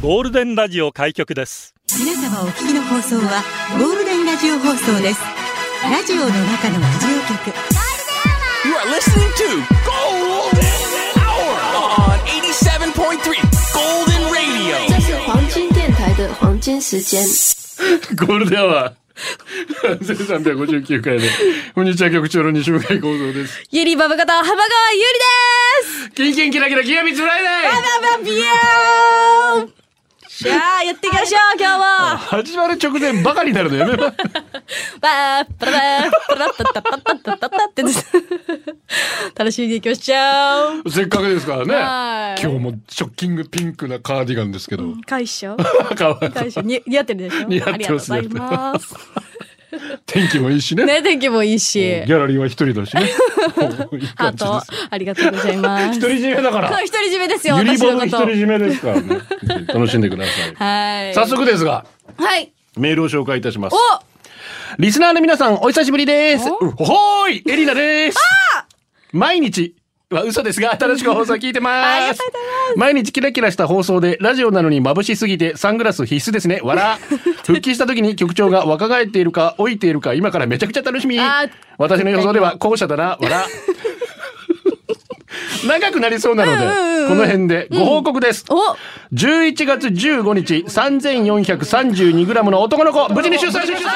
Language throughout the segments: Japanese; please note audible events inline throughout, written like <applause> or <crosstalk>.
ゴールデンラジオ開局です。皆様お聞きの放送はゴールデンラジオ放送です。ラジオの中のラジオ局。You are listening to on 87.3ゴールデンは <laughs> 1359回で、こんにちは、局長の西向井幸三です。ゆりばば方、浜川ゆりです。キンキンキラキラ、ギアつツフライデーバババビューンじゃあ、やっていきましょう、今日も始まる直前バカになるのやめま。バーパラバーパラッタッタッタッタッタッって楽しんでいきましょうせっかくですからはいね。今日もショッキングピンクなカーディガンですけど。会社かわいい会社に似合ってるでしょ似合ってますありがとうございます。天気もいいしね。ね、天気もいいし。ギャラリーは一人だしね。<laughs> いいハートありがとうございます。独り占めだから。<laughs> 独り占めですよ、ゆり私のこと。ぼの独り占めですからね。楽しんでください。<laughs> はい。早速ですが、はい。メールを紹介いたします。おリスナーの皆さん、お久しぶりです。ほーい、エリナです。毎日、は嘘ですが、楽しく放送聞いてます。毎日キラキラした放送で、ラジオなのに眩しすぎて、サングラス必須ですね。わら。<laughs> 復帰した時に局長が若返っているか、老いているか、今からめちゃくちゃ楽しみ。私の予想では後者だな、わら。<laughs> 長くなりそうなので、この辺でご報告です。お11月15日、3432グラムの男の子、無事に出産しました。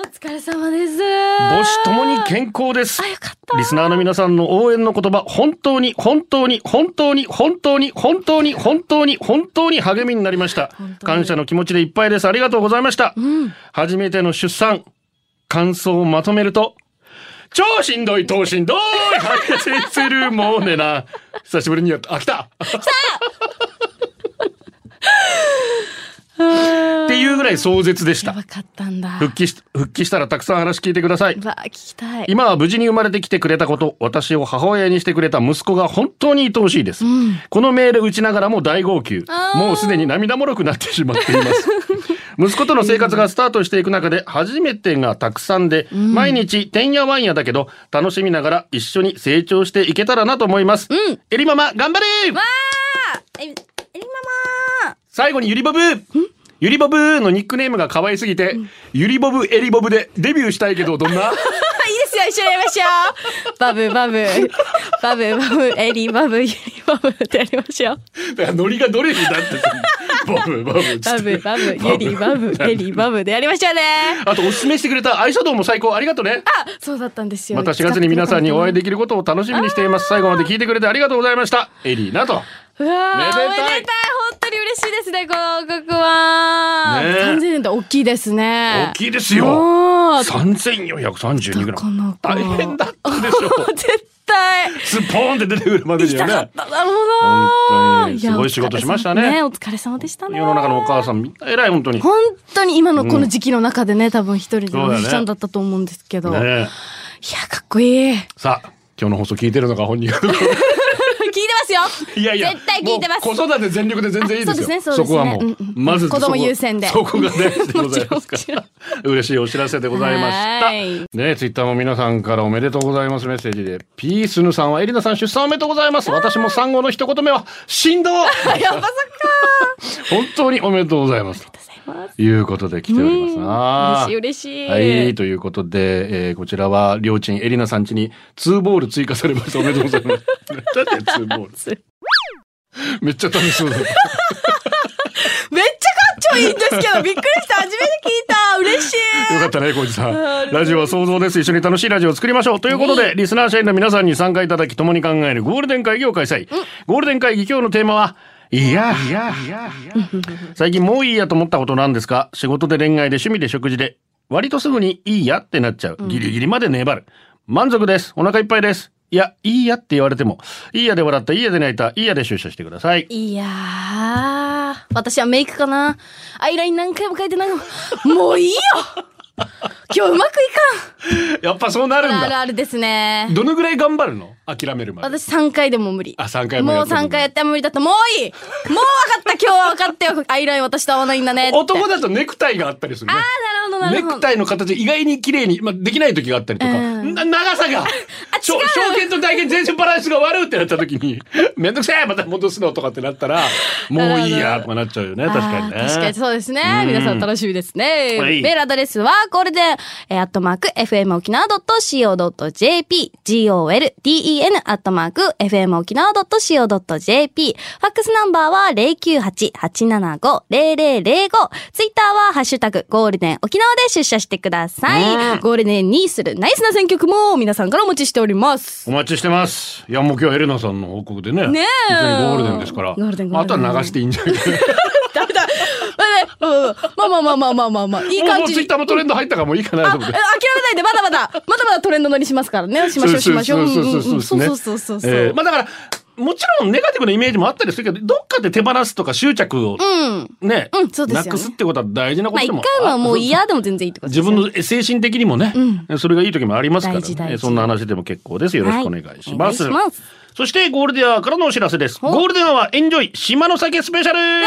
お疲れ様です。母子ともに健康です。あ、よかった。リスナーの皆さんの応援の言葉、本当に、本当に、本当に、本当に、本当に、本当に、本当に励みになりました。感謝の気持ちでいっぱいです。ありがとうございました。初めての出産、感想をまとめると、超しんどい、等しんどい、発生する、もうねな。久しぶりにやった。あ、来た <laughs> っていうぐらい壮絶でした。やばかったんだ。復帰し、復帰したらたくさん話聞いてください。うわ、聞きたい。今は無事に生まれてきてくれたこと、私を母親にしてくれた息子が本当に愛おしいです。このメール打ちながらも大号泣。もうすでに涙もろくなってしまっています。<laughs> 息子との生活がスタートしていく中で初めてがたくさんで、毎日てんやわんやだけど楽しみながら一緒に成長していけたらなと思います。エリママ頑張れわーえ、えりママ最後にゆりボブゆりボブのニックネームが可愛すぎて、ゆりボブエリボブでデビューしたいけどどんな？あ <laughs> いいですよ、一緒にやりましょう。バブ、バブ、バブ、バブ、エリ、バブ、ユリ、バブってやりましょう。だからノリがどれになってたの？ボブボブ。つバってブ、バブ、ユリ、バブ、エリ、バブ <laughs> でやりましょうね。あとおすすめしてくれたアイシャドウも最高。ありがとうね。あ、そうだったんですよ。また4月に皆さんにお会いでききることを楽しみにしています。最後まで聞いてくれてありがとうございました。エリーナとうわーめでたい。おめでたい。本当に嬉しいですね、この報告は。ねえ。3000円って大きいですね。大きいですよ。おー3432グラム。大変だったでしょ <laughs> 絶対。スポーンって出てくるまでだろう。本な当にすごい仕事しましたね。いやお疲れ様でしたね。世の中のお母さんみんな偉い本当に。ね本当に今のこの時期の中でね、多分一人でおじちゃんだったと思うんですけど。いや、えかっこいい。さあ今日の放送聞いてるのか本人が <laughs> ますよ。いやいや絶対聞いてます。子育て全力で全然いいですよ。あそうですねそうですね。こはもう、うんうんまず子供優先で。そこが大事でございますから。嬉しいお知らせでございました。はい。ねツイッターも皆さんからおめでとうございますメッセージで。ピースヌさんはエリナさん出産おめでとうございます。私も産後の一言目は振動。やばそっか。<laughs> 本当におめでとうございます。ということで来ておりますな嬉しい嬉しい。はい、ということで、えーこちらは、りょうちん、エリナさん家に2ボール追加されました。おめでとうございます。<laughs> だって2ボール。めっちゃ楽しそうだ。<laughs> めっちゃかっちょいいんですけど、びっくりした。初めて聞いた。嬉しい。よかったね、小路さん。ラジオは想像です。一緒に楽しいラジオを作りましょう。ということで、リスナー社員の皆さんに参加いただき、共に考えるゴールデン会議を開催。ゴールデン会議、今日のテーマは、いや、いや、いや、最近もういいやと思ったことなんですか？仕事で恋愛で趣味で食事で、割とすぐにいいやってなっちゃう。ギリギリまで粘る。満足です。お腹いっぱいです。いや、いいやって言われても、いいやで笑った、いいやで泣いた、いいやで出社してください。いやー、私はメイクかな。アイライン何回も描いてなんか、もういいよ今日うまくいやっぱそうなるんかん。あるだ。あるですね。どのぐらい頑張るの？諦めるまで。私3回でも無理。あ3回ももうやってる3回やっても無理だった。もういいもう分かった今日は分かったよ。アイライン私と合わないんだねって。男だとネクタイがあったりするね。あー、なるほど、ネクタイの形意外に綺麗に、まあ、できない時があったりとか、長さが <laughs> しょ証券と体験全然バランスが悪いってなった時に <laughs> めんどくせえまた戻すのとかってなったら <laughs> もういいやとかなっちゃうよね確かにね。確かにそうですね。うん。皆さん楽しみですね。はい。メールアドレスは、ゴールデン、えー、アットマーク、FM 沖縄 .co.jp、golden アットマーク、FM 沖縄 .co.jp、ファックスナンバーは098-875-0005、ツイッターはハッシュタグ、ゴールデン沖縄で出社してください。ゴールデンにするナイスな選曲も皆さんからお待ちしております。お待ちしてます。いや、もう今日エレナさんの報告でね。ねえ。ゴールデンですから。ゴールデンあとは流していいんじゃないかな。<laughs> だ。まあまあまあまあまあまあまあ。いい感じ。もうツイッターもトレンド入ったからもういいかなと思って。諦めないで、まだまだ、まだまだトレンド乗りしますからね。しましょうしましょう。そうそうそうそう。そうそうそうそう。まあだから、もちろんネガティブなイメージもあったりするけどどっかで手放すとか執着をうん。ね,、うんそうですよね。なくすってことは大事なこまあ一とでも回はもうあ嫌でも全然いいってことですよ自分の精神的にもね、それがいい時もありますから、ね、そんな話でも結構です。よろしくお願いします,、はいます。そしてゴールデンアワーからのお知らせです。ほゴールデンアワーエンジョイ島の酒スペシャル。は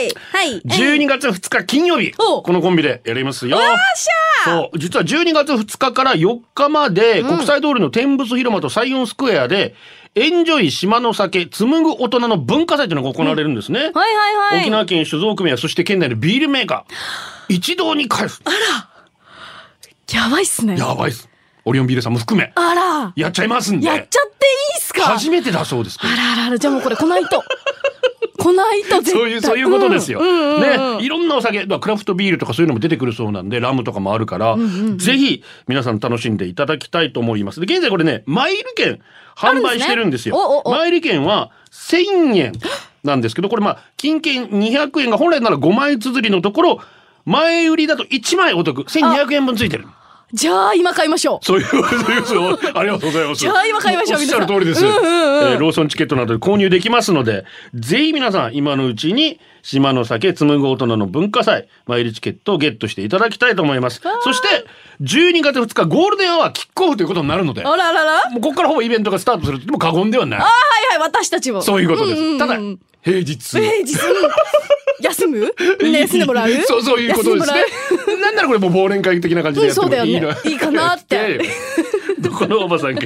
い。はい。12月2日金曜日。おこのコンビでやりますよ。よっしゃそう。実は12月2日から4日まで国際通りのてんぶす広場とさいおんスクエアでエンジョイ島の酒紡ぐ大人の文化祭というのが行われるんですね、はいはいはい。沖縄県酒造組合そして県内のビールメーカー。一堂に会す。やばいっすね。やばいっす。オリオンビールさんも含め。あら。やっちゃいますんで。やっちゃっていいっすか。初めてだそうですあらあらあら、じゃあもうこれ来ないと。来ないと。そういうそういうことですよ。ね、いろんなお酒、まあクラフトビールとかそういうのも出てくるそうなんで、ラムとかもあるから、ぜひ皆さん楽しんでいただきたいと思います。で、現在これね、マイル券販売してるんですよ。ねおおおマイル券は1000円なんですけど、これまあ、金券200円が本来なら5枚綴りのところ、前売りだと1枚お得、1200円分ついてる。じゃあ今買いましょう。そういう、<laughs> そうありがとうございます。じゃあ今買いましょうおっしゃる通りです。皆さんうんうんうんえーローソンチケットなどで購入できますので、ぜひ皆さん今のうちに島の酒紡ぐ大人の文化祭、参りチケットをゲットしていただきたいと思います。そして、12月2日ゴールデンアワーキックオフということになるので、もあらあらら。あうここからほぼイベントがスタートするとも過言ではない。はいはい、私たちも。そういうことです。んんんただ、平日。平日、うん休む？みんな休んでもらう？<laughs> そうそういうことですね。なんならこれもう忘年会的な感じでやってもいいの、うんね。いいかなって。<laughs> どこのおばさんか。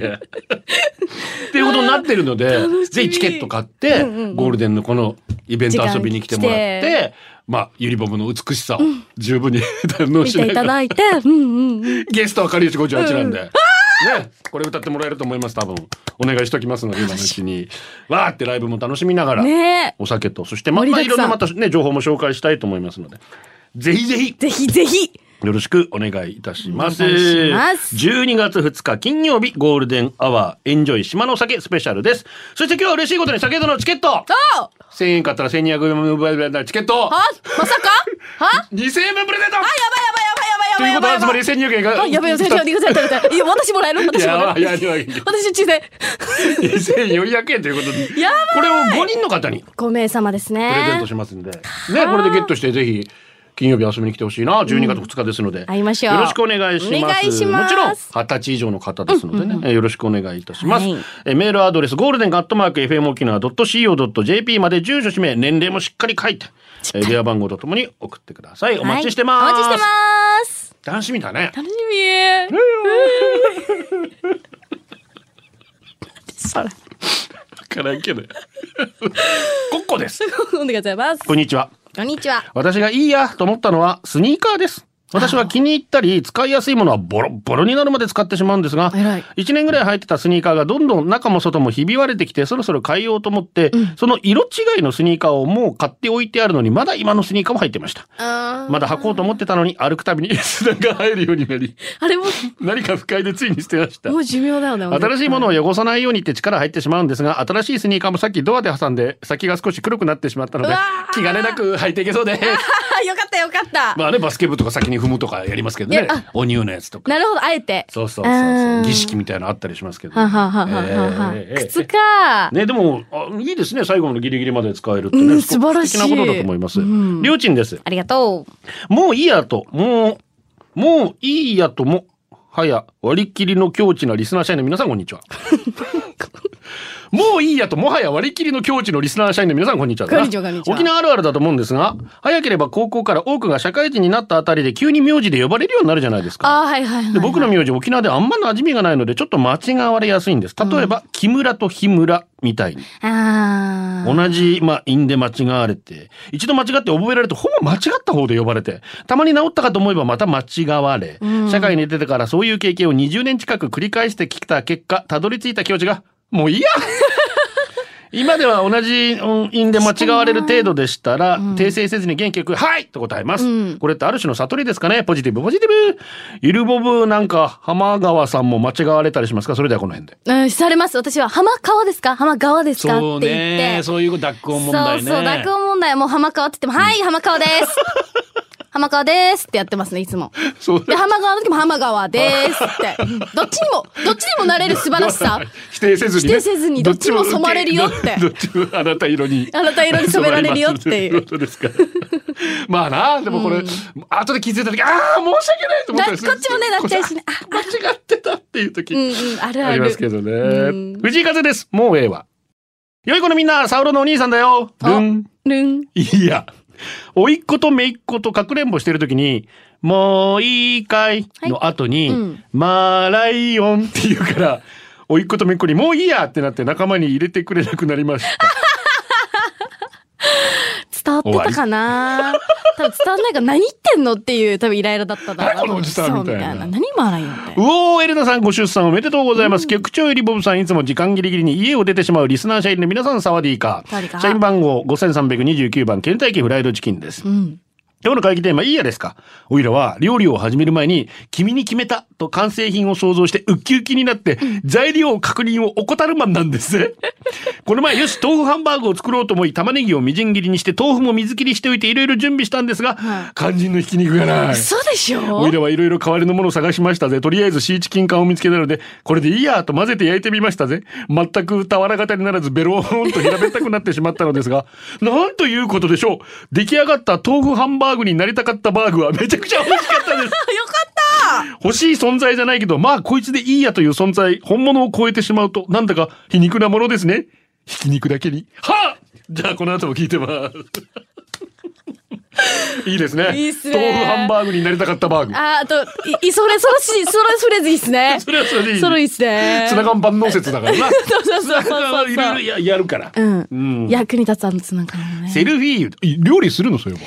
っていうことになってるので、<laughs> ぜひチケット買って、ゴールデンのこのイベント遊びに来てもらって、まあ、ゆりぼぶの美しさを十分に堪能見いたしてながら、だいて、うんうんうん。ゲストはかりゆし58なんで。ね、これ歌ってもらえると思います多分。お願いしときますので今のうちに。<laughs> わーってライブも楽しみながら、ねえ。お酒とそしてまあ、まあ、いろんなまたね情報も紹介したいと思いますのでぜひぜひぜひぜひ。よろしくお願いいたします。ます。12月2日金曜日ゴールデンアワーエンジョイ島の酒スペシャルです。そして今日は嬉しいことに酒とのチケット。あ1000円買ったら1200円分チケット。は？まさか？は？2000円分プレゼント。あ、やばいやばいやばいやばということはつまり1200円があ、やばいやばい、やばい、やばい、やばい、やばい。いや、私もらえる？私もらやばいえる？やばいやばい私小さい。2400円ということでやばいこれを5人の方に5名様ですね。プレゼントしますんで、ね、これでゲットしてぜひ金曜日遊びに来てほしいな12月2日ですので、会いましょうよろしくお願いしますもちろん二十歳以上の方ですのでね、えーよろしくお願いいたします、はいえーメールアドレスゴールデンガットマーク FM 沖縄 .co.jp まで住所氏名年齢もしっかり書いて、えー電話番号とともに送ってくださいお待ちしてます、はいお待ちしてます。楽しみだね楽しみ。それ。<laughs> です <laughs> ます。こんにちはこんにちは。私がいいやと思ったのはスニーカーです。私は気に入ったり使いやすいものはボロッボロになるまで使ってしまうんですが偉い。1年ぐらい履いてたスニーカーがどんどん中も外もひび割れてきてそろそろ変えようと思って、その色違いのスニーカーをもう買っておいてあるのにまだ今のスニーカーも履いてました。まだ履こうと思ってたのに歩くたびに砂が入るようになりあれも、何か不快でついに捨てました。もう寿命だよね。新しいものを汚さないようにって力入ってしまうんですが新しいスニーカーもさっきドアで挟んで先が少し黒くなってしまったので気兼ねなく履いていけそうです。あ <laughs> よかったよかった。まあね、バスケ部とか先に踏むとかやりますけどね。お乳のやつとか。なるほど、あえて。そうそうそうそう。儀式みたいなのあったりしますけど。靴か。ね、でも、あいいですね。最後のギリギリまで使えるってね。素晴らしいなことだと思います。うんりょうちんです。ありがとう。もういいやと、もう、もういいやとも、はや、割り切りの境地なリスナー社員の皆さん、こんにちは。<laughs> もういいやともはや割り切りの境地のリスナー社員の皆さんこんにちは。沖縄あるあるだと思うんですが、早ければ高校から多くが社会人になったあたりで急に名字で呼ばれるようになるじゃないですか。あーはいはいはい。で僕の名字沖縄であんま馴染みがないのでちょっと間違われやすいんです。例えば、木村と日村みたいに。あー。同じ、まあ、韻で間違われて、一度間違って覚えられると、ほぼ間違った方で呼ばれて、たまに治ったかと思えばまた間違われ、社会に出てからそういう経験を20年近く繰り返してきた結果、たどり着いた境地が、もういいや。<laughs> 今では同じ音韻で間違われる程度でしたら、訂正せずに元気よく、はい！と答えます、これってある種の悟りですかね？ポジティブ、ポジティブ。ゆるぼぶなんか、浜川さんも間違われたりしますか？それではこの辺で。うん、されます。私は浜川ですか？浜川ですか？って言って。そういう濁音問題ね。そうそう、濁音問題。はもう浜川って言っても、はい、浜川です。<laughs> 浜川ですってやってますね、いつも。そう。で、浜川の時も浜川ですって。<laughs> どっちにも、どっちにもなれる素晴らしさ。否定せずに、ね、否定せずにどっちも染まれるよって。<laughs> どっちもあなた色にあなた色に染められるよっていう。ですかまあなでもこれ、後で気づいた時ああ申し訳ないと思ったりする。なこっちもねなっちゃうしね。あ間違ってたっていう時、うんうん、あるある。ありますけどね、うん。藤井風です。もうええわ。良い子のみんなサウロのお兄さんだよ。ルン。ルン。いや甥っ子と姪っ子とかくれんぼしてる時に「もういいかい」の後に「うんマーライオン」って言うから甥っ子と姪っ子に「もういいや」ってなって仲間に入れてくれなくなりました。伝わってたかな多分伝わんないから何言ってんのっていう多分イライラだっただろう何このおじさんみたいな何もあらんよって。うおーエレナさんご出産おめでとうございます。局長よりボブさんいつも時間ギリギリに家を出てしまうリスナー社員の皆さんサワディーカサワディーカ社員番号5329番ケンタッキーフライドチキンです。うん。今日の会議テーマいいやですか？おいらは料理を始める前に君に決めたと完成品を想像してウッキウキになって材料確認を怠るマンなんですね。<laughs> この前よし豆腐ハンバーグを作ろうと思い玉ねぎをみじん切りにして豆腐も水切りしておいていろいろ準備したんですが、はい肝心のひき肉がない。そうでしょ？おいらはいろいろ代わりのものを探しましたぜ。とりあえずシーチキン缶を見つけたので、これでいいやと混ぜて焼いてみましたぜ。全く俵型にならずベローンと平べったくなってしまったのですが、なんということでしょう？出来上がった豆腐ハンバーグになりたかったバーグはめちゃくちゃ美味しかったです。<laughs> よかった欲しい存在じゃないけど、まあこいつでいいやという存在、本物を超えてしまうと、なんだか皮肉なものですね。ひき肉だけに。はあじゃあこの後も聞いてます。<laughs> いいですね。いいっすね豆腐ハンバーグになりたかったバーグ。あ、あと、い、いそれ、それし、それフレーズいいっすね。<laughs> それはそれでいい。それいいっすね。ツナ缶万能説だからな。そうそうそうそういろいろややるから。うん。うん役に立つあのツナ缶もね。セルフィー料理するの？そういえば。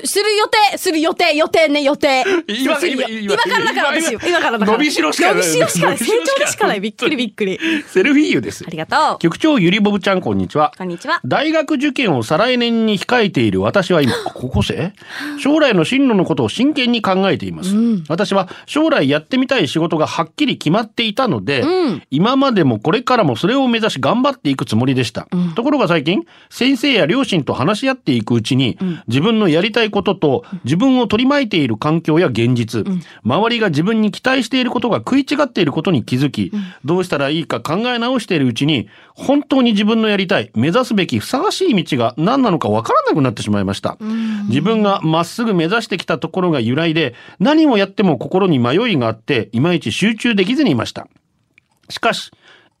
すす、する予定、する予定、予定ね、予定。今するよ今今からだから今私、今からだから。伸びしろしかない伸びしろしかない。成長しかない。びっくりびっくり。セルフィーユですあ。りがとう。局長ゆりぼぶちゃんこんにちは。こんにちは。大学受験を再来年に控えている私は今、高校生将来の進路のことを真剣に考えています。私は将来やってみたい仕事がはっきり決まっていたので、うん今までもこれからもそれを目指し頑張っていくつもりでした。ところが最近、先生や両親と話し合っていくうちに、自分のやりたいことと自分を取り巻いている環境や現実、周りが自分に期待していることが食い違っていることに気づき、どうしたらいいか考え直しているうちに、本当に自分のやりたい、目指すべきふさわしい道が何なのかわからなくなってしまいました。自分がまっすぐ目指してきたところが由来で、何をやっても心に迷いがあって、いまいち集中できずにいました。しかし、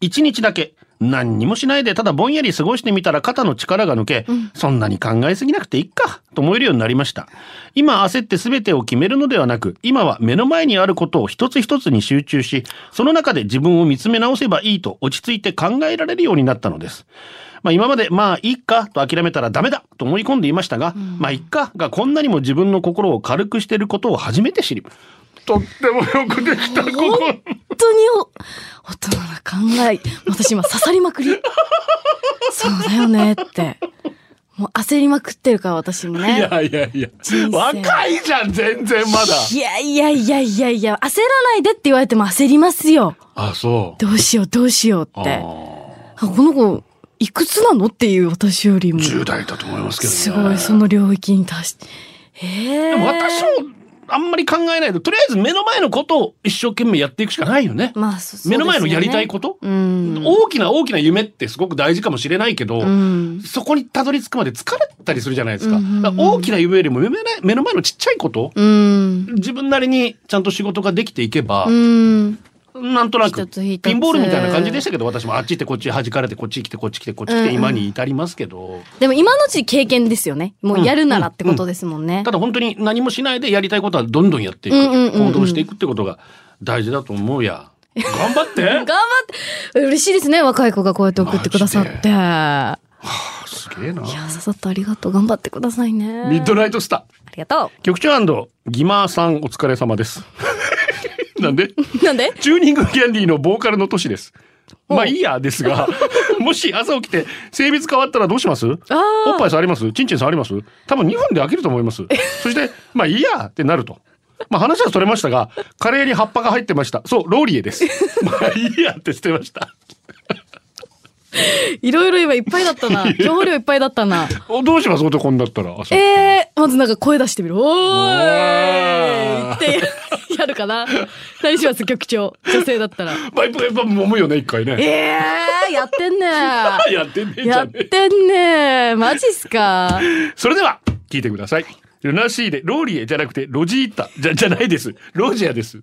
一日だけ、何にもしないでただぼんやり過ごしてみたら肩の力が抜け、そんなに考えすぎなくていいか、と思えるようになりました。今焦って全てを決めるのではなく、今は目の前にあることを一つ一つに集中し、その中で自分を見つめ直せばいいと落ち着いて考えられるようになったのです。まあ今までまあいいかと諦めたらダメだと思い込んでいましたが、まあいっかがこんなにも自分の心を軽くしていることを初めて知り、とってもよくできた心。本当にお、大人な考え。私今刺さりまくり。<laughs> そうだよねって。もう焦りまくってるから私もいね。やいやいや人生若いじゃん全然まだいやいやいやいやいや、焦らないでって言われても焦りますよ。あそうどうしようどうしようって。あこの子、いくつなのっていう私よりも。10代だと思いますけどねすごい、その領域に達して。ええでも私もあんまり考えないでとりあえず目の前のことを一生懸命やっていくしかないよね、まあ、そそう目の前のやりたいこと、うん。大きな大きな夢ってすごく大事かもしれないけど、うん。そこにたどり着くまで疲れたりするじゃないですか,、うんうんうん大きな夢よりも目の前目の前のちっちゃいこと、うん。自分なりにちゃんと仕事ができていけば、うん。なんとなくピンボールみたいな感じでしたけど私もあっち行ってこっち弾かれてこっち来てこっち来てこっち来て今に至りますけど、でも今のうち経験ですよね。もうやるならってことですもんね。ただ本当に何もしないでやりたいことはどんどんやっていく、うんうんうんうん。行動していくってことが大事だと思うや。頑張って。<laughs> 頑張って。嬉しいですね、若い子がこうやって送ってくださって。いや、すげえな。ささっとありがとう。頑張ってくださいね。ミッドナイトスター。ありがと局長ギマーさんお疲れ様ですなんで？う。なんで？チューニングキャンディーのボーカルの年です。まあいいやですが <laughs> もし朝起きて性別変わったらどうします？おっあぱい触ります？チンチン触ります？多分2分で飽きると思います。そしてまあいいやってなると。まあ話はそれましたがカレーに葉っぱが入ってました。そうローリエです。<laughs> まあいいやって捨てました <laughs> いろいろ今いっぱいだったな。情報量いっぱいだったな。おどうします？男になったら朝起きてえー、まずなんか声出してみる。おおーーいって <laughs> やるかな。何します局長。女性だったら。まあやっぱ揉むよね一回ねえー、やってんね <laughs> やってんねやってんねマジっすかそれでは聞いてください。 LUNA SEA でローリエじゃなくてロジータじゃじゃないです。 ROSIER です。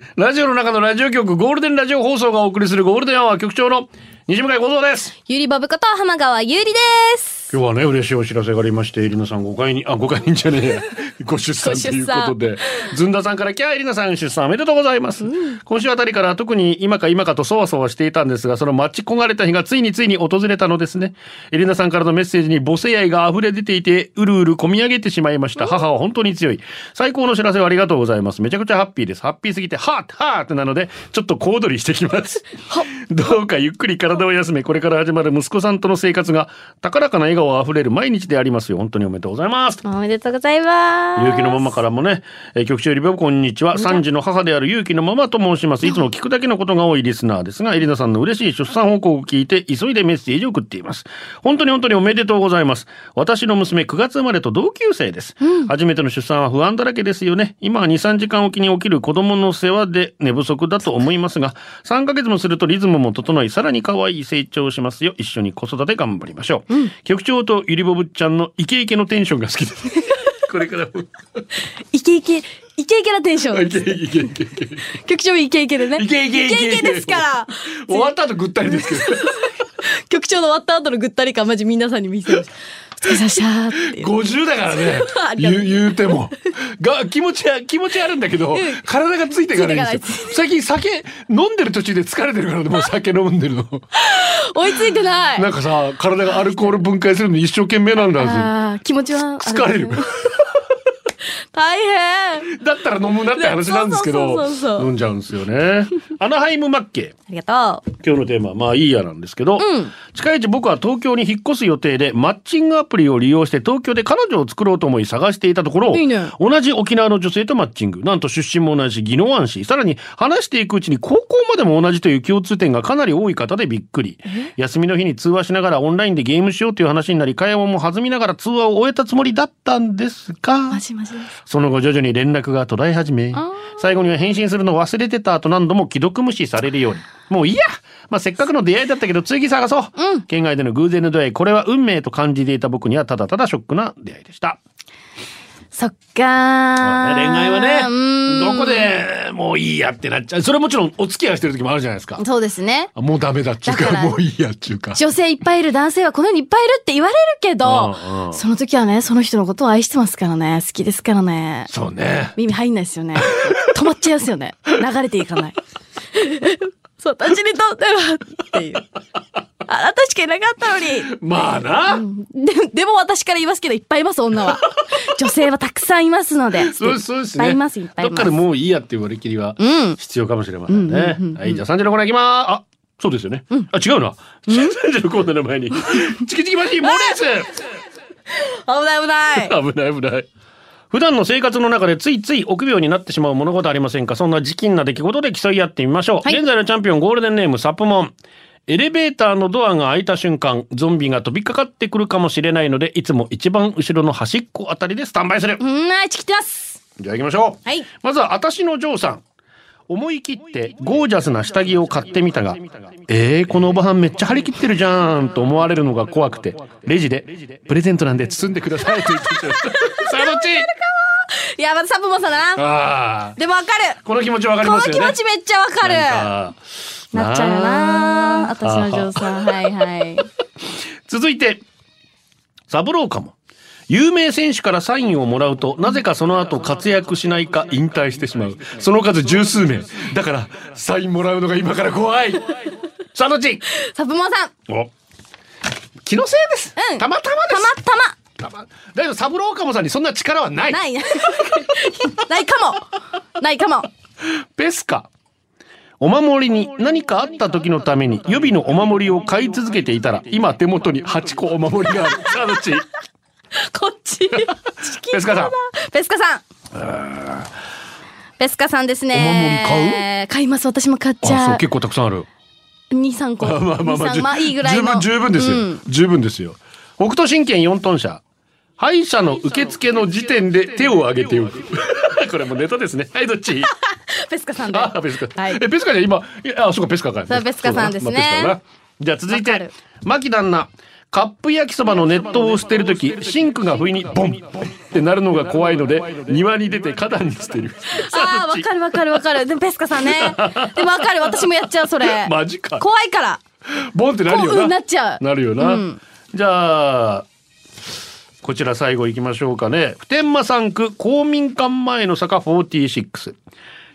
<laughs> ラジオの中のラジオ局ゴールデンラジオ放送がお送りするゴールデンアワー局長の西向井幸三です。ゆりばぶこと浜川ゆりです。今日はね嬉しいお知らせがありましてエリナさん5回にあ5回にじゃねえや。<laughs> ご出産ということで。ずんださんからキャーエリナさん出産おめでとうございます、今週あたりから特に今か今かとそわそわしていたんですがその待ち焦がれた日がついについに訪れたのですね。エリナさんからのメッセージに母性愛が溢れ出ていてうるうる込み上げてしまいました。母は本当に強い。最高の知らせをありがとうございます。めちゃくちゃハッピーです。ハッピーすぎてハートハートなのでちょっと小躍りしてきます。<laughs> どうかゆっくり体を休めこれから始まる息子さんとの生活が高らかな笑顔あふれる毎日でありますよ本当におめでとうございますおめでとうございます。ゆうきのママからもね、えー局長よりばこんにちは。3児の母であるゆうきのママと申します。いつも聞くだけのことが多いリスナーですが、エリナさんの嬉しい出産報告を聞いて、急いでメッセージを送っています。本当に本当におめでとうございます。私の娘9月生まれと同級生です。初めての出産は不安だらけですよね。今は2、3時間おきに起きる子供の世話で寝不足だと思いますが、3ヶ月もするとリズムも整い、さらに可愛い成長をしますよ。一緒に子育て頑張りましょう。局長とゆりぼぶっちゃんのイケイケのテンションが好きです。<laughs> これからも。イケイケ、イケイケなテンションいです。けいけいけいけ。局長イケイケでね。いけいけいけイケイケですから。終わった後ぐったりですけど。局長の終わった後のぐったり感マジ皆さんに見せます。お疲れ様でしたっていう。50だからね <laughs> 言う言うても。が、気持ちは、気持ちあるんだけど、体がついていかないんですよ。最近酒飲んでる途中で疲れてるからね、もう酒飲んでるの。追いついてない。なんかさ、体がアルコール分解するのに一生懸命なんだ気持ちはず。疲れる。大変。だったら飲むなって話なんですけど飲んじゃうんですよね。アナハイムマッケ。ありがとう。今日のテーマはまあいいやなんですけど、ん近いうち僕は東京に引っ越す予定でマッチングアプリを利用して東京で彼女を作ろうと思い探していたところね同じ沖縄の女性とマッチングなんと出身も同じ宜野湾市さらに話していくうちに高校までも同じという共通点がかなり多い方でびっくり休みの日に通話しながらオンラインでゲームしようという話になり会話も弾みながら通話を終えたつもりだったんですがマジマジです。その後徐々に連絡が途絶え始め最後には返信するのを忘れてたと何度も既読無視されるように。もういいや。まあせっかくの出会いだったけど次探そう、県外での偶然の出会い。これは運命と感じていた僕にはただただショックな出会いでしたそっかー。恋愛はねうんどこでもういいやってなっちゃうそれはもちろんお付き合いしてる時もあるじゃないですかそうですね。あもうダメだっちゅうかもういいやっちゅうか女性いっぱいいる男性はこの世にいっぱいいるって言われるけど、うんうんその時はね、その人のことを愛してますからね、好きですからね。そうね耳入んないですよね。止まっちゃいますよね。流れていかない。そう、私にとってはっていう。あなたしかいなかったのに。まあな、ででも私から言いますけど、いっぱいいます、女は。<laughs> 女性はたくさんいますので。そうそうですねいっぱいいます、いっぱいいます。どっかでもういいやって言われきりはうん。必要かもしれませんね。うんうんうんうんはい、じゃあ3時のコーナー行きまーす。あ、そうですよね。あ、違うな。3時のコーナーの前に、<laughs> チキチキマシンモーレー危ない危ない。ス危ない危ない。<laughs> 普段の生活の中でついつい臆病になってしまう物事ありませんか？そんな時期な出来事で競い合ってみましょう。はい現在のチャンピオンゴールデンネームサップモン。エレベーターのドアが開いた瞬間、ゾンビが飛びかかってくるかもしれないので、いつも一番後ろの端っこあたりでスタンバイする。うん、はい、チキってます。じゃあ行きましょう。はい。まずは、あたしのジョーさん。思い切ってゴージャスな下着を買ってみたが、えー、このおばはんめっちゃ張り切ってるじゃんと思われるのが怖くて、レジで、プレゼントなんで包んでくださいと言ってきた。<laughs> さあ、どっちいや、またサブモさんだな。でもわかる。この気持ちわかりこのますよね。気持ちめっちゃわかる。なんかなっちゃうよな。私のあ嬢さん。はいはい。<laughs> 続いて、サブローかも。有名選手からサインをもらうと、なぜかその後活躍しないか引退してしまう。その数十数名。だから、サインもらうのが今から怖い。さあ、どっち？サブモさん。お気のせいです。うんたまたまですたま。たまだけど、サブローカモさんにそんな力はない。ない。<laughs> ないかも。ないかも。ペスカ。お守りに何かあった時のために予備のお守りを買い続けていたら、今手元に8個お守りがある。さあ、どっち？<laughs> こっち。<laughs> ペスカさん。ペスカさん。ペスカさんですね。お守り買う？買います。私も買っちあ、そう、ゃう。結構たくさんある。二三個。まあまあまあまあ、まあいいぐらいの。十分、十分ですよ。うん十分ですよ。北斗神拳4トン車。歯医者の受付の時点で手を挙げておく。<laughs> これもネタですね。はい、どっち？ペスカさんで。あ、ペスカ。はいえ、ペスカじゃ今、あ、そうか、ペスカか。そうペスカさんですねまあじゃあ続いて牧旦那。カップ焼きそばの熱湯を捨てるとき、シンクが不意にボンってなるのが怖いので、庭に出て花壇に捨てる。さああ、わかるわかるわかる。でもペスカさんね。でもわかる。私もやっちゃう、それ。マジか怖いから。ボンってなるよな。なっちゃうなるよな。うんじゃあ、こちら最後行きましょうかね。普天間産区公民館前の坂46。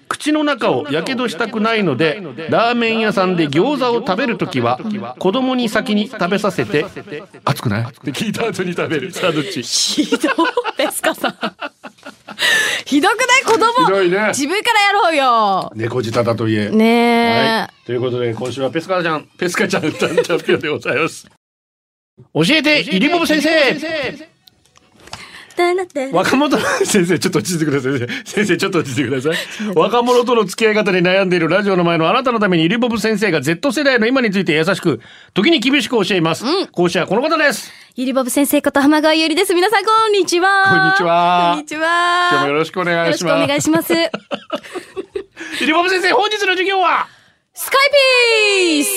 口の中をやけどしたくないので、ラーメン屋さんで餃子を食べるときは、子供に先に食べさせて、熱くない？って聞いた後に食べる。さあ、どっちひどい。ペスカさん。<laughs> ひどくない？子供。ひどいね自分からやろうよ。猫舌だといえ。ねはい。ということで、今週はペスカちゃん、ペスカちゃんチャンピオンでございます。教えて、イリボブ先生。若者先生ちょっと落ち着いてください。先生ちょっと落ち着いてください。若者との付き合い方に悩んでいるラジオの前のあなたのためにイリボブ先生が Z 世代の今について優しく時に厳しく教えます、講師はこの方です。ゆりぼぶ先生こと浜川ゆりです。皆さん、こんにちは。こんにちは。こんにちは。今日もよろしくお願いします。よろしくお願いします。<laughs> イリボブ先生本日の授業は？スカイピース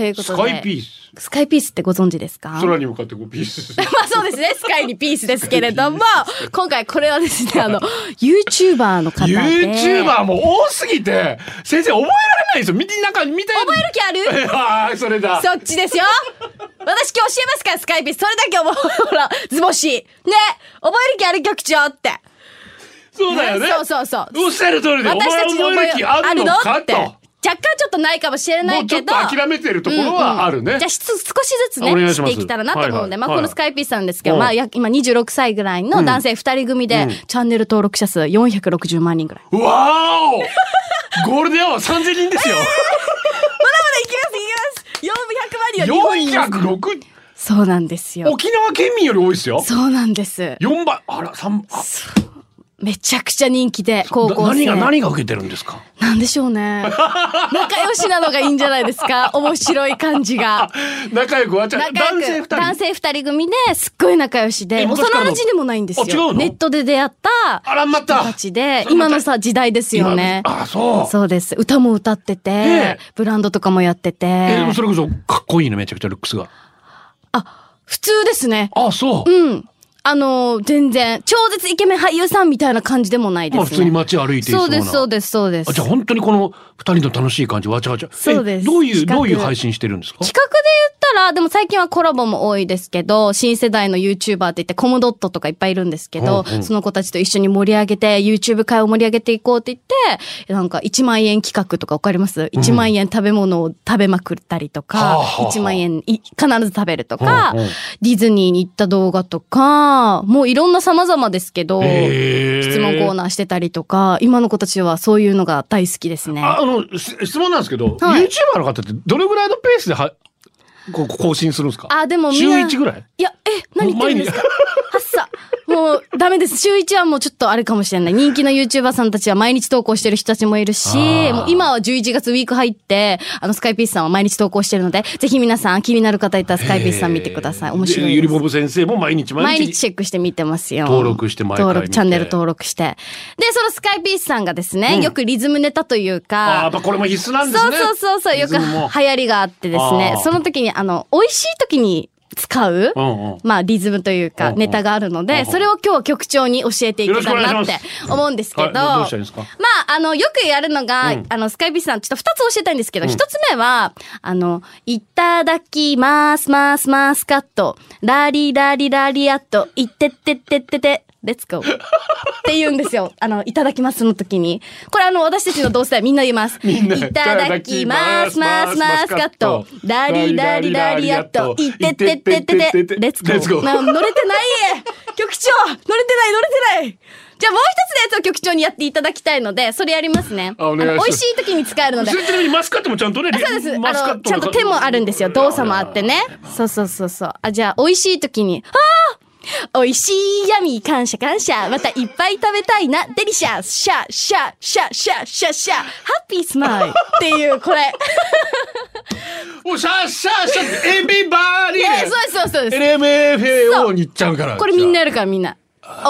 ということスで。カイピーススカイピースってご存知ですか？空に向かってこうピース <laughs> まあそうですね。スカイにピースですけれども、今回これはですね、あの、YouTuber の方で。YouTuber も多すぎて先生覚えられないんですよみなんか見た覚える気ある？<laughs> ああそれだそっちですよ私今日教えますから、スカイピース。それだけ覚え、ほら、ズボシ。ね覚える気ある局長って。そうだよねそうそうそう。おっしゃる通りで私たちに覚える気あるのかって。と若干ちょっとないかもしれなもちょっいうけど。と諦めてるところはあるね、じゃあ少しずつねしていけたらなと思うので、まあはいはい。はいこのスカイピースさんですけど、うん。まあや今26歳ぐらいの男性2人組で、チャンネル登録者数460万人ぐらい。わーお！ゴールデンアワー3000人ですよ。<laughs> まだまだいきますいきます !400 万人は日本にいます。406そうなんですよ。沖縄県民より多いですよ。そうなんです。4倍。あら三あめちゃくちゃ人気で、高校生。何が何が受けてるんですか？なんでしょうね。<laughs> 仲良しなのがいいんじゃないですか？面白い感じが。<laughs> 仲良くわちゃ男性2人男性二人組ですっごい仲良しで、幼馴染でもないんですよ。ネットで出会ったあらまた人たちで、今のさ、時代ですよね。今あそうそうです。歌も歌ってて、えブランドとかもやってて。えーそれこそかっこいいねめちゃくちゃルックスがあ、普通ですね。あそう、うん。あの、全然、超絶イケメン俳優さんみたいな感じでもないですね。まあ普通に街歩いていそうです、そうでです、そうです。あじゃあ本当にこの二人の楽しい感じわちゃわちゃそうですえどういうどういう配信してるんですか？企画で言ったら、でも最近はコラボも多いですけど、新世代の YouTuber って言ってコムドットとかいっぱいいるんですけど、うんうん。その子たちと一緒に盛り上げて、YouTube 会を盛り上げていこうって言って、なんか1万円企画とかわかります ?1 万円食べ物を食べまくったりとはあか、はあはあ。1万円い必ず食べるとか、うんうん。ディズニーに行った動画とか、もういろんな様々ですけど、質問コーナーしてたりとか、今の子たちはそういうのが大好きですね。ああのし質問なんですけど、はい。YouTuber の方ってどれぐらいのペースではこう更新するんですか？あ、でもみ週んな1ぐらい？いや、え、何言ってるんですか？もうダメです。週一はもうちょっとあれかもしれない。人気の YouTuber さんたちは毎日投稿してる人たちもいるし、もう今は11月ウィーク入って、あのスカイピースさんは毎日投稿してるので、ぜひ皆さん気になる方いたらスカイピースさん見てください。面白いでゆりぼぶ先生も毎日毎日。毎日チェックして見てますよ。登録して毎回登録、チャンネル登録して。で、そのスカイピースさんがですね、うん。よくリズムネタというあか、やっぱこれも必須なんですね。そうそうそうそう、よく流行りがあってですね。その時に、あの、美味しい時に使う、うんうん。まあ、リズムというか、うんうん。ネタがあるので、うんうん。それを今日は局長に教えていけたらなって思うんですけど、はいどまあ、あの、よくやるのが、うん。あの、スカイピースさん、ちょっと二つ教えたいんですけど、一、つ目は、あの、いただきます、ます、ますカット、ラリラリラリアット、いってってってってて、レッツゴー。って言うんですよ。<laughs> あの、いただきますの時に。これあの、私たちの同世代みんな言います。みんないただきます、ます、ますカット、ラリラリラリアット、いってってってってて、レッツゴーー。な乗れてない局長乗れてない乗れてないじゃあもう一つのやつを局長にやっていただきたいので、それやりますね。あお願いしますの美味しい時に使えるので。マスカットもちゃんとね、そうです。あの、トちゃんと手もあるんですよ。動作もあってね。そうそうそうそう。あ、じゃあ、美味しい時に、ああ美味しいヤミー感謝感謝またいっぱい食べたいなデリシャスシャシャシャシャシャシャハッピースマイルっていうこれ。おシャッシャッシャッエビバーリいやそうですそうですそうです。LMFAO に行っちゃうから。これみんなやるからみんな。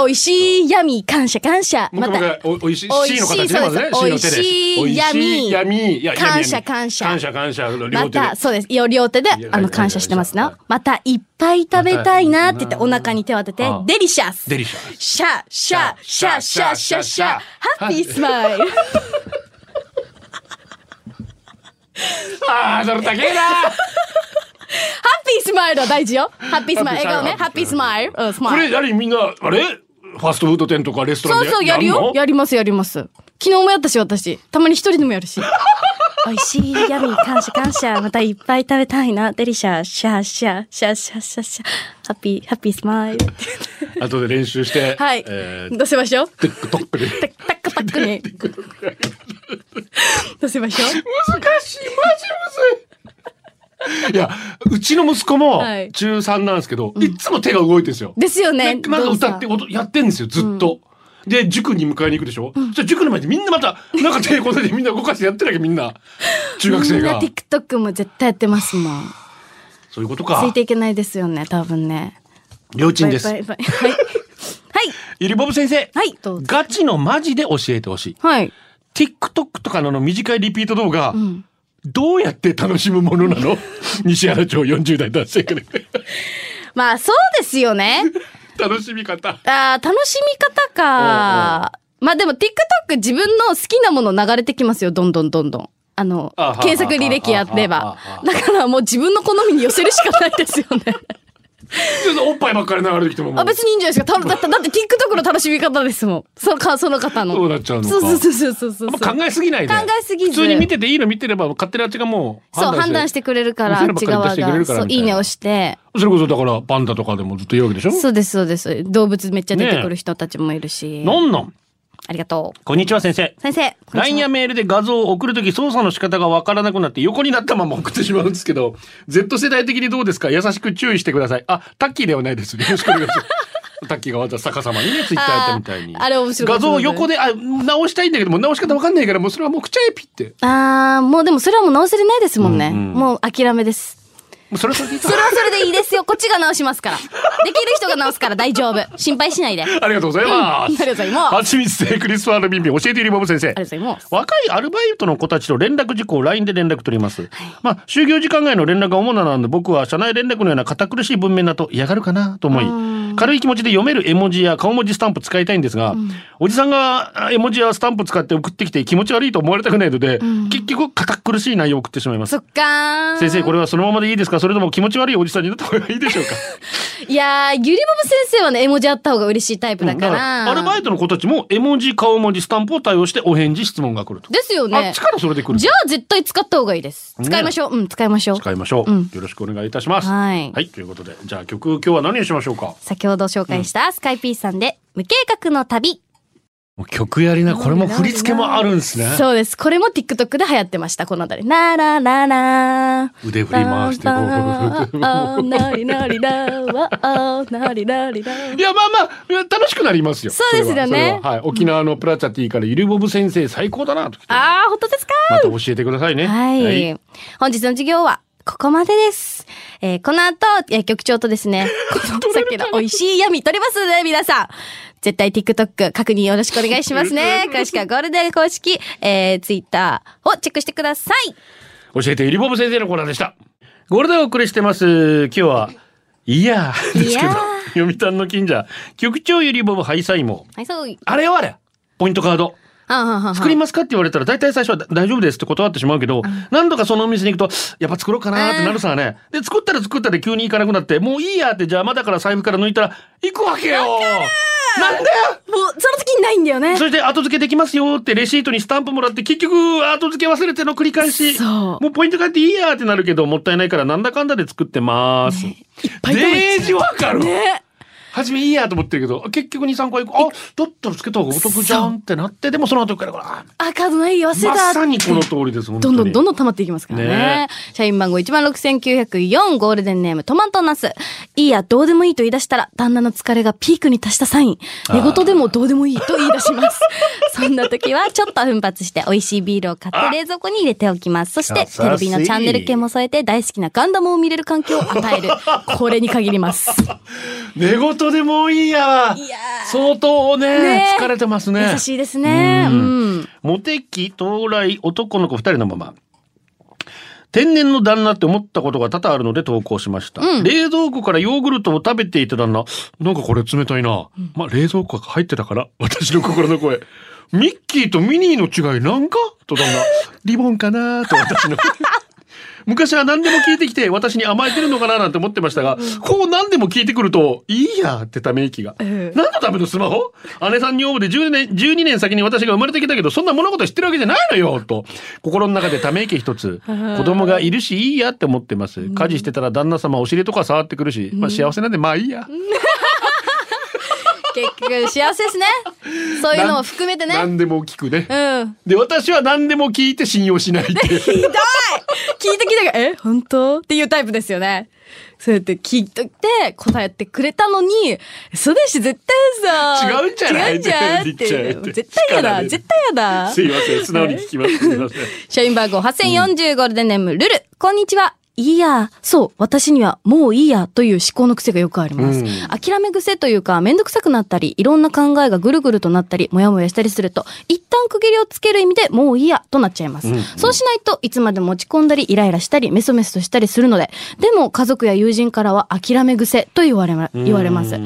美味しいヤミー感謝感謝。もう一回もう一回おおいしい C しいの形ねそうまずねです C の手で美味しい闇感謝闇感謝。感謝感謝また、そうです。よ両手であの、感謝してますはいな。また、いっぱい食べたいなって言って、お腹に手を当ててあ、デリシャス。デリシャス。シャ、シャ、シャ、シャ、シャ、シャ、ハッピースマイル。ハ <laughs> あーそれ高えな。ッピースマイルは大事よ。ハッピースマイル。笑顔ね。ハッピースマイル。うん、スこマイル。れ何みんなあれ？ファストフード店とかレストランで？そうそう、やるよ。やります、やります。昨日もやったし、私。たまに一人でもやるし。<laughs> 美味しい、ヤミー、感謝、感謝。またいっぱい食べたいな。デリシャ、シャ、シャ、シャ、シャ、シャ、シャ。ハッピー、ハッピースマイル。後で練習してはい。えーどうしましょう？TikTok でタッタッカタックに。<laughs> どうしましょう？難しいマジむずいいやうちの息子もはい中3なんですけど、いつも手が動いてるんですよですよね。でなんか歌って踊やってんですよずっと。で塾に迎えに行くでしょ、そしたら塾の前でみんなまたなんか手こねてみんな動かしてやってなきゃみんな <laughs> 中学生みんなが TikTok も絶対やってますもん。そういうことかついていけないですよね、多分ね。両親ですバイバイバイはい。はい。ゆりぼぶ先生、はい、どうぞ。ガチのマジで教えてほしいはい。TikTok とかの短いリピート動画、んどうやって楽しむものなの？<laughs> 西原町40代男性からまあ、そうですよね。<laughs> 楽しみ方あー楽しみ方か。まあでも TikTok 自分の好きなもの流れてきますよ、どんどんどんどん。あの検索履歴やれば。だからもう自分の好みに寄せるしかないですよね。おっぱいばっかり流れてきてもあ、別にいいんじゃないですか。ただって、だって TikTok の楽しみ方ですもん。そのか、その方の。そうなっちゃうのかそうそうそうそうそう考えすぎないで考えすぎず普通に見てていいの見てれば勝手にあっちがもうそう、判断してくれるから、あっち側が。そう、いないいね押して。それこそだからパンダとかでもずっと言うわけでしょそうです、そうです。動物めっちゃ出てくる人たちもいるし。なんなんありがとこんにちは先生。う。先生。LINE やメールで画像を送るとき操作の仕方がわからなくなって横になったまま送ってしまうんですけど Z 世代的にどうですか？優しく注意してください。あタッキーではないですよろしくお願いします。タッキーがわざ逆さまにねツイッターやったみたいに。あれ面白い。画像を横であ直したいんだけども直し方わかんないからもうそれはもうくちゃえピって。あー、もうでもそれはもう直せれないですもんね。うんうん。もう諦めです。それはそれでいいかそれはそれでいいですよ。こっちが直しますから。できる人が直すから大丈夫。心配しないで。ありありがとうございます、うんありがとうございますはちみつでクリスパーのビンビン教えているボブ先生がとうございます。若いアルバイトの子たちと連絡事項を LINE で連絡取ります、まあ就業時間外の連絡が主なので僕は社内連絡のような堅苦しい文面だと嫌がるかなと思い軽い気持ちで読める絵文字や顔文字スタンプ使いたいんですが、おじさんがあ絵文字やスタンプ使って送ってきて気持ち悪いと思われたくないので、結局堅苦しい内容を送ってしまいます。そっかー。先生これはそのままでいいですか？それとも気持ち悪いおじさんになった方がいいでしょうか？いやー、ゆりぼぶ先生はね、絵文字あった方が嬉しいタイプだから。アルバイトの子たちも絵文字顔文字スタンプを対応してお返事質問が来ると、ですよね。あっちからそれで来る。じゃあ絶対使った方がいいです。使いましょう。うん、使いましょう。使いましょう、うん。よろしくお願いいたします。はい。ということで。じゃあ曲今日は何にしましょうか？先ほど紹介したスカイピースさんで、無計画の旅。もう曲やりなこれも振り付けもあるんですね。そうです。これも TikTok で流行ってました、このあたり。なららら。腕振り回してこうあなりなりらわあなりなりらいやまあまあ楽しくなりますよ。そうですよね。はは。はい。沖縄のプラチャティからゆりぼぶ先生最高だなとあー、本当ですか？また教えてくださいね。はい。本日の授業は、ここまでです。えーこの後、えー局長とですね、<laughs> このさっきの美味しい闇取りますね、皆さん。絶対 TikTok 確認よろしくお願いしますね。<laughs> 詳しくはゴールデン公式、えー、Twitter をチェックしてください。教えてゆりぼぶ先生のコーナーでしたゴールデンお送りしてます今日はいやーですけどいや、読谷の近所、局長ゆりぼぶハイサイも、はい、そう。あれよあれポイントカード。作りますかって言われたら大体最初は大丈夫ですって断ってしまうけど、何度かそのお店に行くとやっぱ作ろうかなってなるさね。で作ったら作ったで急に行かなくなってもういいやってじゃあまだから財布から抜いたら行くわけよなんで？もう、その時にないんだよね。そして後付けできますよってレシートにスタンプもらって結局後付け忘れての繰り返し。もうポイント買っていいやってなるけどもったいないからなんだかんだで作ってます、ぱい食べちゃう。デージわかる、ね。初めいいやと思ってるけど結局23回行くあだったらつけた方がお得じゃんってなってでもその後からああ、カードない忘れた。まさにこの通りです本当にどんどんどんどん溜まっていきますからね。ね社員番号16,904ゴールデンネームトマトナス。いいや、どうでもいいと言い出したら、旦那の疲れがピークに達したサイン。寝言でもどうでもいいと言い出します。<laughs> そんな時は、ちょっと奮発して美味しいビールを買って冷蔵庫に入れておきます。そして、テレビのチャンネル系も添えて大好きなガンダムを見れる環境を与える。これに限ります。<laughs> 寝言でもういいやわ。相当ねね。疲れてますね。優しいですね。ううん。ん。モテ期到来男の子二人のまま天然の旦那って思ったことが多々あるので投稿しました、冷蔵庫からヨーグルトを食べていた旦那。なんかこれ冷たいな、まあ冷蔵庫が入ってたから私の心の声。ミッキーとミニーの違いなんか？と旦那。リボンかなと私の昔は何でも聞いてきて私に甘えてるのかななんて思ってましたが、こう何でも聞いてくるといいやってため息が、何のためのスマホ？姉さん女房で10年12年先に私が生まれてきたけどそんな物事知ってるわけじゃないのよと。心の中でため息一つ。<laughs> 子供がいるしいいやって思ってます。家事してたら旦那様お尻とか触ってくるし、まあ幸せなんでまあいいや、結局、幸せですね。そういうのも含めてね。何でも聞くね、うん。で私は何でも聞いて信用しないって <laughs> ひどい聞いてきたが、え本当？っていうタイプですよね。そうやって聞いといて答えてくれたのに、そうだし、絶対さ。違うんじゃない？違うんじゃんっって。<laughs> 絶対嫌だ。絶対嫌だ。すいません素直に聞きますすいません社員番号8040ゴールデンネーム、ルル。こんにちは。いいや。そう。私にはもういいやという思考の癖がよくあります。うん諦め癖というか、めんどくさくなったり、いろんな考えがぐるぐるとなったり、もやもやしたりすると、一旦区切りをつける意味でもういいやとなっちゃいます。そうしないといつまでも落ち込んだり、イライラしたり、メソメソとしたりするので、でも家族や友人からは諦め癖と言われま言われます。ある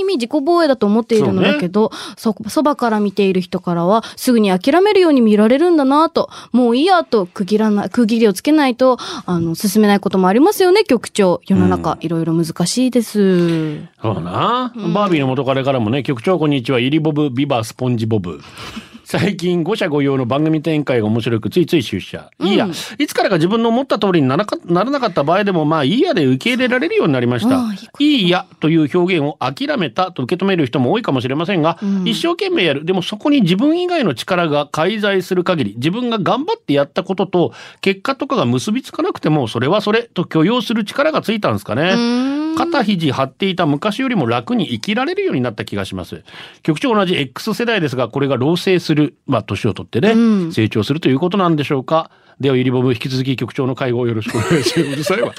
意味自己防衛だと思っているのだけど、そそばから見ている人からは、すぐに諦めるように見られるんだなと、もういいやと区切らない、区切りをつけないと、あの、進めないこともありますよね、局長。世の中、いろいろ難しいです。そうだな、バービーの元彼からもね局長こんにちはイリボブビバスポンジボブ最近五社五用の番組展開が面白くついつい出社、いいや。いつからか自分の思った通りにならかならなかった場合でもまあいいやで受け入れられるようになりました。いいやという表現を諦めたと受け止める人も多いかもしれませんが、一生懸命やる。でもそこに自分以外の力が介在する限り自分が頑張ってやったことと結果とかが結びつかなくてもそれはそれと許容する力がついたんですかね肩肘張っていた昔よりも楽に生きられるようになった気がします。局長同じ X 世代ですがこれが老成するまあ年を取ってね、成長するということなんでしょうかではゆりぼぶ引き続き局長の介護をよろしくお願いします。うるさいわ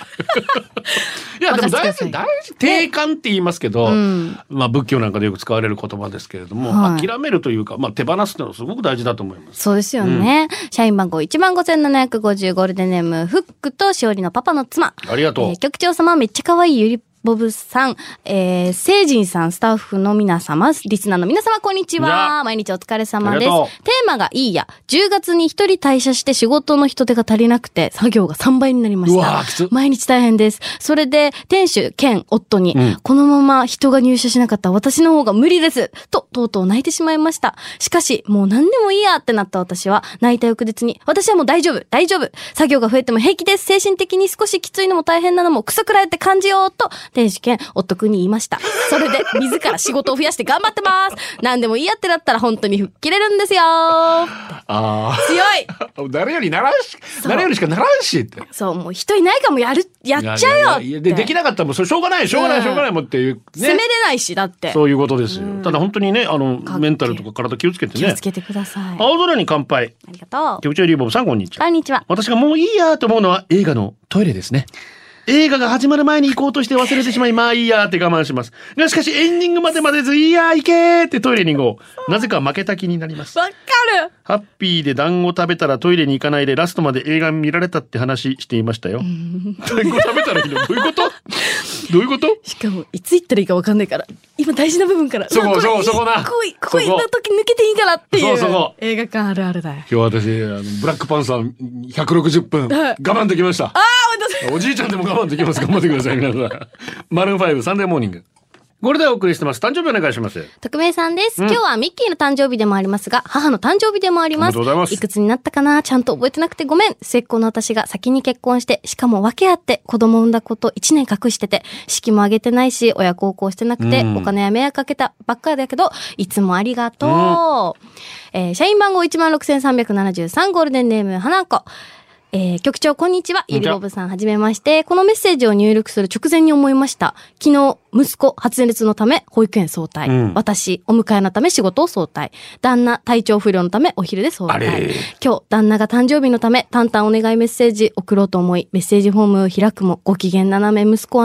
いやでも大事大事。定感って言いますけど、ん。まあ仏教なんかでよく使われる言葉ですけれども、はい。諦めるというかまあ手放すのはすごく大事だと思います。そうですよね。社員番号15,750ゴールデンネーム、フックとしおりのパパの妻。ありがとう。えー局長様、めっちゃ可愛いゆりボブさん、えー、聖人さん、スタッフの皆様、リスナーの皆様、こんにちは。あ毎日お疲れ様です。テーマがいいや。10月に一人退社して仕事の人手が足りなくて、作業が3倍になりました。毎日大変です。それで、店主兼夫に、うんこのまま人が入社しなかったら私の方が無理です。と、とうとう泣いてしまいました。しかし、もう何でもいいやってなった私は、泣いた翌日に、私はもう大丈夫、大丈夫。作業が増えても平気です。精神的に少しきついのも大変なのも、クソくらいって感じようと、店主兼夫くんに言いました。それで、<laughs> 自ら仕事を増やして頑張ってます。何でもいいやってなったら本当に吹っ切れるんですよ。あ強いあ <laughs> 誰よりならんし誰よりしかならんしってそう、もう人いないかもやる、やっちゃうよでできなかったらもうそれしょうがないしょうがない、うんしょうがないもんっていうね責めれないし、だって。そういうことですよ、ただ本当にねあのメンタルとか体気をつけてね気をつけてください。あ青空に乾杯りがとう。局長リーボブさんこんにちはこんにちは。私がもういいやと思うのは映画のトイレですね映画が始まる前に行こうとして忘れてしまい、まあいいやって我慢します。がしかしエンディングまで待てず、いいや行けーってトイレに行こう。なぜか負けた気になります。わかるハッピーで団子食べたらトイレに行かないでラストまで映画見られたって話していましたよ。団子食べたらいいの？どういうこと？どういうこと？しかも、いつ行ったらいいか分かんないから、今大事な部分から。そこそうそこなここい、こ行った時抜けていいからっていう。そうそこ映画館あるあるだよ。今日私、あのブラックパンサー160分、はい我慢できました。ああ、おじいちゃんでも我慢できます。頑張ってください、皆さん。マルーン5サンデーモーニング。これでお送りしてます。誕生日お願いします。匿名さんです、今日はミッキーの誕生日でもありますが、母の誕生日でもあります。おめでとうございますくつになったかな？ちゃんと覚えてなくてごめん。末っ子の私が先に結婚して、しかも分け合って子供産んだこと1年隠してて、式も挙げてないし、親孝行してなくて、うんお金や迷惑かけたばっかりだけど、いつもありがとう。えー社員番号16,373ゴールデンネーム、花子。えー局長、こんにちは。ゆりぼぶさん、はじめまして。このメッセージを入力する直前に思いました。昨日、息子、発熱のため、保育園早退。うん私、お迎えのため仕事を早退。旦那、体調不良のため、お昼で早退。今日、旦那が誕生日のため、淡々お願いメッセージ送ろうと思い、メッセージフォームを開くも、ご機嫌斜め息子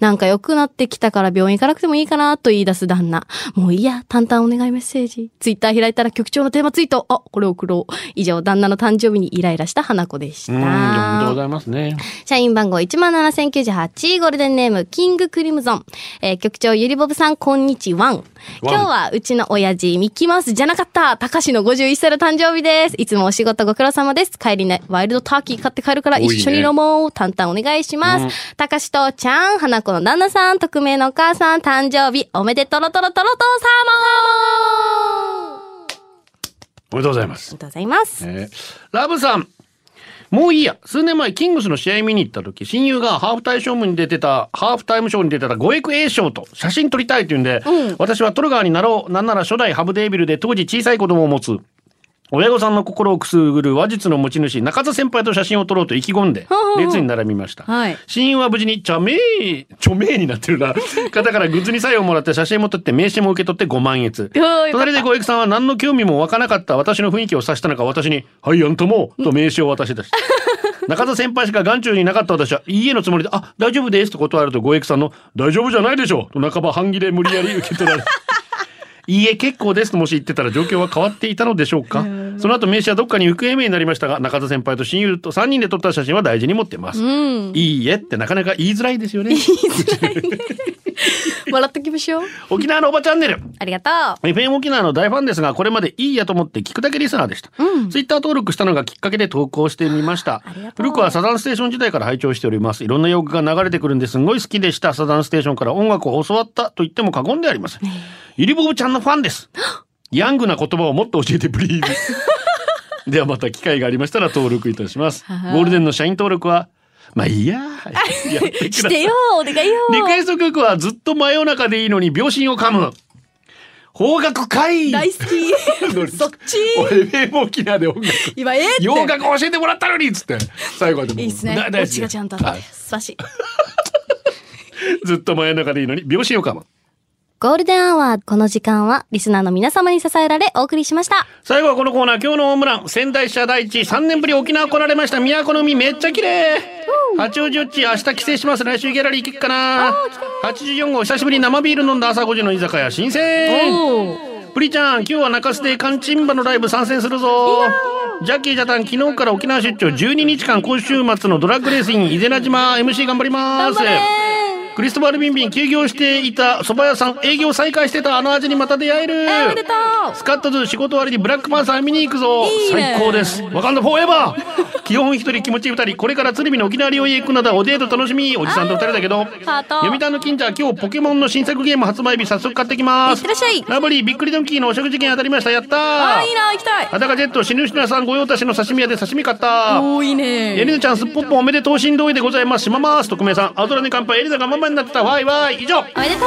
なんか良くなってきたから病院行かなくてもいいかな、と言い出す旦那。もういいや、淡々お願いメッセージ。ツイッター開いたら局長のテーマツイート。あ、これ送ろう。以上、旦那の誕生日にイライラした花子でしうん、おめでとうごた。ざいますね。社員番号17,098ゴールデンネームキングクリムゾン。えー局長ゆりぼぶさんこんにちは。今日はうちの親父ミッキーマウスじゃなかった高志の51歳の誕生日です。いつもお仕事ご苦労様です。帰りね、ワイルドターキー買って帰るから一緒に飲もう。淡々お願いします。高志とちゃん、花子の旦那さん、匿名のお母さん、誕生日おめでとろとろとろとさまおめでとうございますあり。がとうございます。えーラブさん。もういいや。数年前、キングスの試合見に行った時、親友がハーフタイムショーに出てた、ハーフタイムショーに出てたゴエク A 賞と写真撮りたいって言うんで、私はトルガーになろう。なんなら初代ハブデービルで当時小さい子供を持つ。親御さんの心をくすぐる話術の持ち主、中田先輩と写真を撮ろうと意気込んで、列に並びました。はい親友は無事に、ちゃめー、ちょめーになってるな。<laughs> 方からグッズにサインをもらって写真も撮って名刺も受け取って5万円。<laughs> よかった隣で小池さんは何の興味も湧かなかった私の雰囲気を察したのか私に「はいあんたも」と名刺を渡し出した。<laughs> 中田先輩しか眼中になかった私は「いいえ」のつもりで「あ大丈夫です」と断ると小池さんの「大丈夫じゃないでしょ」と半ば半切れ無理やり受け取られいいえ結構ですともし言ってたら状況は変わっていたのでしょうか？その後名刺はどっかに行方不明になりましたが中田先輩と親友と3人で撮った写真は大事に持ってます、いいえってなかなか言いづらいですよね <laughs> 笑っときましょう。沖縄のおばチャンネルありがとう。FM 沖縄の大ファンですが、これまでいいやと思って聞くだけリスナーでした。ツイッター登録したのがきっかけで投稿してみました。古くはサザンステーション時代から拝聴しております。いろんな洋楽が流れてくるんですごい好きでした。サザンステーションから音楽を教わったと言っても過言ではありません。ゆりぼぶちゃんのファンです。<gasps> ヤングな言葉をもっと教えてプリーズ。<laughs> ではまた機会がありましたら登録いたします。ゴールデンの社員登録は、まあいいや。やってくださいしてよ、お願いよ。リクエスト曲はずっと真夜中でいいのに秒針を噛む。方角会大好き。<laughs> そっち。俺 FM 沖縄で音楽今え。洋楽教えてもらったのにっつって最後までいいっすねがちゃんと。素晴らしい。<laughs> ずっと真夜中でいいのに秒針を噛むゴールデンアワー、この時間は、リスナーの皆様に支えられ、お送りしました。最後はこのコーナー今日のホームラン。仙台支社第一3年ぶり沖縄来られました。都の海めっちゃ綺麗。八王子よっち明日帰省します。来週ギャラリー行けっかな。84号久しぶりに生ビール飲んだ朝5時の居酒屋新鮮。プリちゃん今日は中洲でカンチンバのライブ参戦するぞ。ジャッキージャタン昨日から沖縄出張。12日間今週末のドラッグレースイン伊是名島 MC 頑張りますクリストバルビンビン休業していた蕎麦屋さん営業再開してたあの味にまた出会える。おめでとう。スカットズ仕事終わりにブラックパンサー見に行くぞ。いいね。最高です。わかんだフォーエバー。<laughs> 基本一人気持ち二人。これから鶴見の沖縄料理へ行くのだ。おデート楽しみ。おじさんと二人だけど。読谷の金ちゃん今日ポケモンの新作ゲーム発売日早速買ってきます。いってらっしゃい。ラブリーびっくりドンキーのお食事券当たりました。やったー。あー、いいな、行きたい。裸ジェット死ぬ人屋さん御用達の刺身屋で刺身買った。おー、いいね。エリナちゃんすっぽっぽおめでとう新同意でございます。しまます。匿名さん。青空に乾杯エリナがママになってた。わいわい以上。おめでと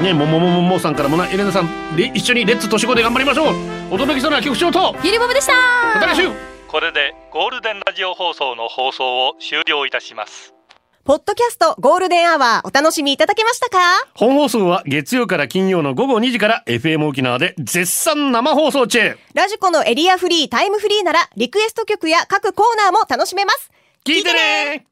う。ねもももももさんからもなエレナさん。で一緒にレッツ年子で頑張りましょう。お届けしたのは局長と。ゆりぼぶでした。また来週これでゴールデンラジオ放送の放送を終了いたします。ポッドキャストゴールデンアワーお楽しみいただけましたか？本放送は月曜から金曜の午後2時から FM 沖縄で絶賛生放送中。ラジコのエリアフリータイムフリーならリクエスト曲や各コーナーも楽しめます。聞いてね